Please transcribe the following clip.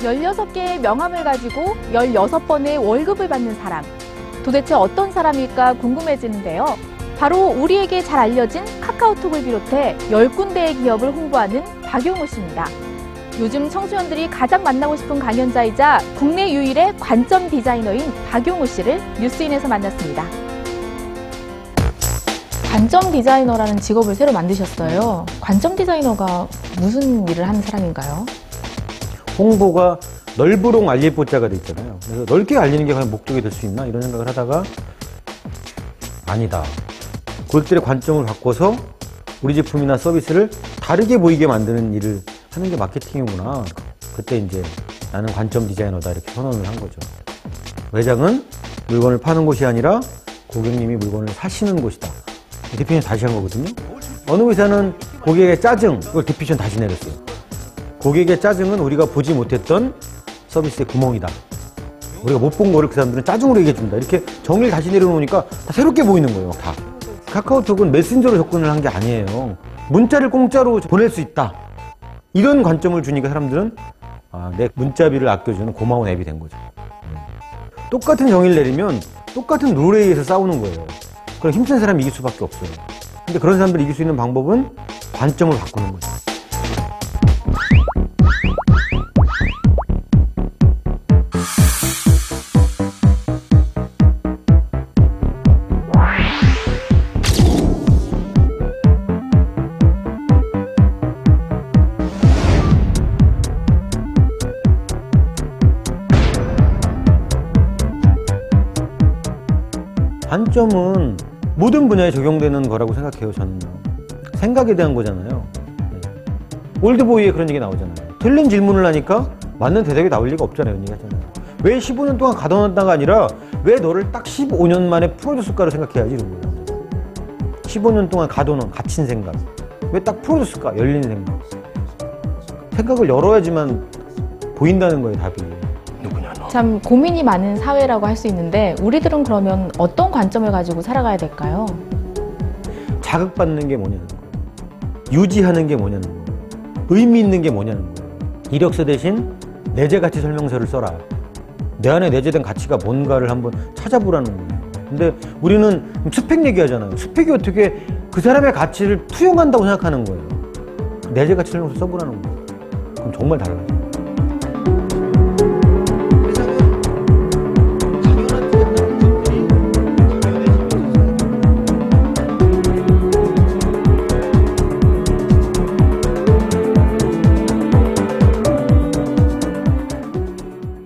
16개의 명함을 가지고 16번의 월급을 받는 사람. 도대체 어떤 사람일까 궁금해지는데요. 바로 우리에게 잘 알려진 카카오톡을 비롯해 10군데의 기업을 홍보하는 박용우 씨입니다. 요즘 청소년들이 가장 만나고 싶은 강연자이자 국내 유일의 관점 디자이너인 박용우 씨를 뉴스인에서 만났습니다. 관점 디자이너라는 직업을 새로 만드셨어요. 관점 디자이너가 무슨 일을 하는 사람인가요? 홍보가 넓으롱 알릴 보자가 돼 있잖아요. 그래서 넓게 알리는 게 과연 목적이 될 수 있나 이런 생각을 하다가 아니다. 고객들의 관점을 바꿔서 우리 제품이나 서비스를 다르게 보이게 만드는 일을 하는 게 마케팅이구나. 그때 이제 나는 관점 디자이너다 이렇게 선언을 한 거죠. 매장은 물건을 파는 곳이 아니라 고객님이 물건을 사시는 곳이다. definition 다시 한 거거든요. 어느 회사는 고객의 짜증, 이걸 definition 다시 내렸어요. 고객의 짜증은 우리가 보지 못했던 서비스의 구멍이다. 우리가 못 본 거를 그 사람들은 짜증으로 얘기해준다. 이렇게 정리를 다시 내려놓으니까 다 새롭게 보이는 거예요, 다. 카카오톡은 메신저로 접근을 한 게 아니에요. 문자를 공짜로 보낼 수 있다. 이런 관점을 주니까 사람들은 아, 내 문자비를 아껴주는 고마운 앱이 된 거죠. 음. 똑같은 정의를 내리면 똑같은 룰에 의해서 싸우는 거예요. 그럼 힘센 사람이 이길 수밖에 없어요. 근데 그런 사람들이 이길 수 있는 방법은 관점을 바꾸는 거죠. 관점은 모든 분야에 적용되는 거라고 생각해요, 저는. 생각에 대한 거잖아요. 네. 올드보이에 그런 얘기 나오잖아요. 틀린 질문을 하니까 맞는 대답이 나올 리가 없잖아요, 얘기 하잖아요. 왜 15년 동안 가둬놨다가 아니라 왜 너를 딱 15년 만에 풀어줬을까를 생각해야지, 이런 거예요. 15년 동안 가둬놓은 갇힌 생각. 왜 딱 풀어줬을까? 열린 생각. 생각을 열어야지만 보인다는 거예요, 답이. 참 고민이 많은 사회라고 할 수 있는데 우리들은 그러면 어떤 관점을 가지고 살아가야 될까요? 자극받는 게 뭐냐는 거예요. 유지하는 게 뭐냐는 거예요. 의미 있는 게 뭐냐는 거예요. 이력서 대신 내재 가치 설명서를 써라. 내 안에 내재된 가치가 뭔가를 한번 찾아보라는 거예요. 근데 우리는 스펙 얘기하잖아요. 스펙이 어떻게 그 사람의 가치를 투영한다고 생각하는 거예요. 내재 가치 설명서 써보라는 거예요. 그럼 정말 달라요.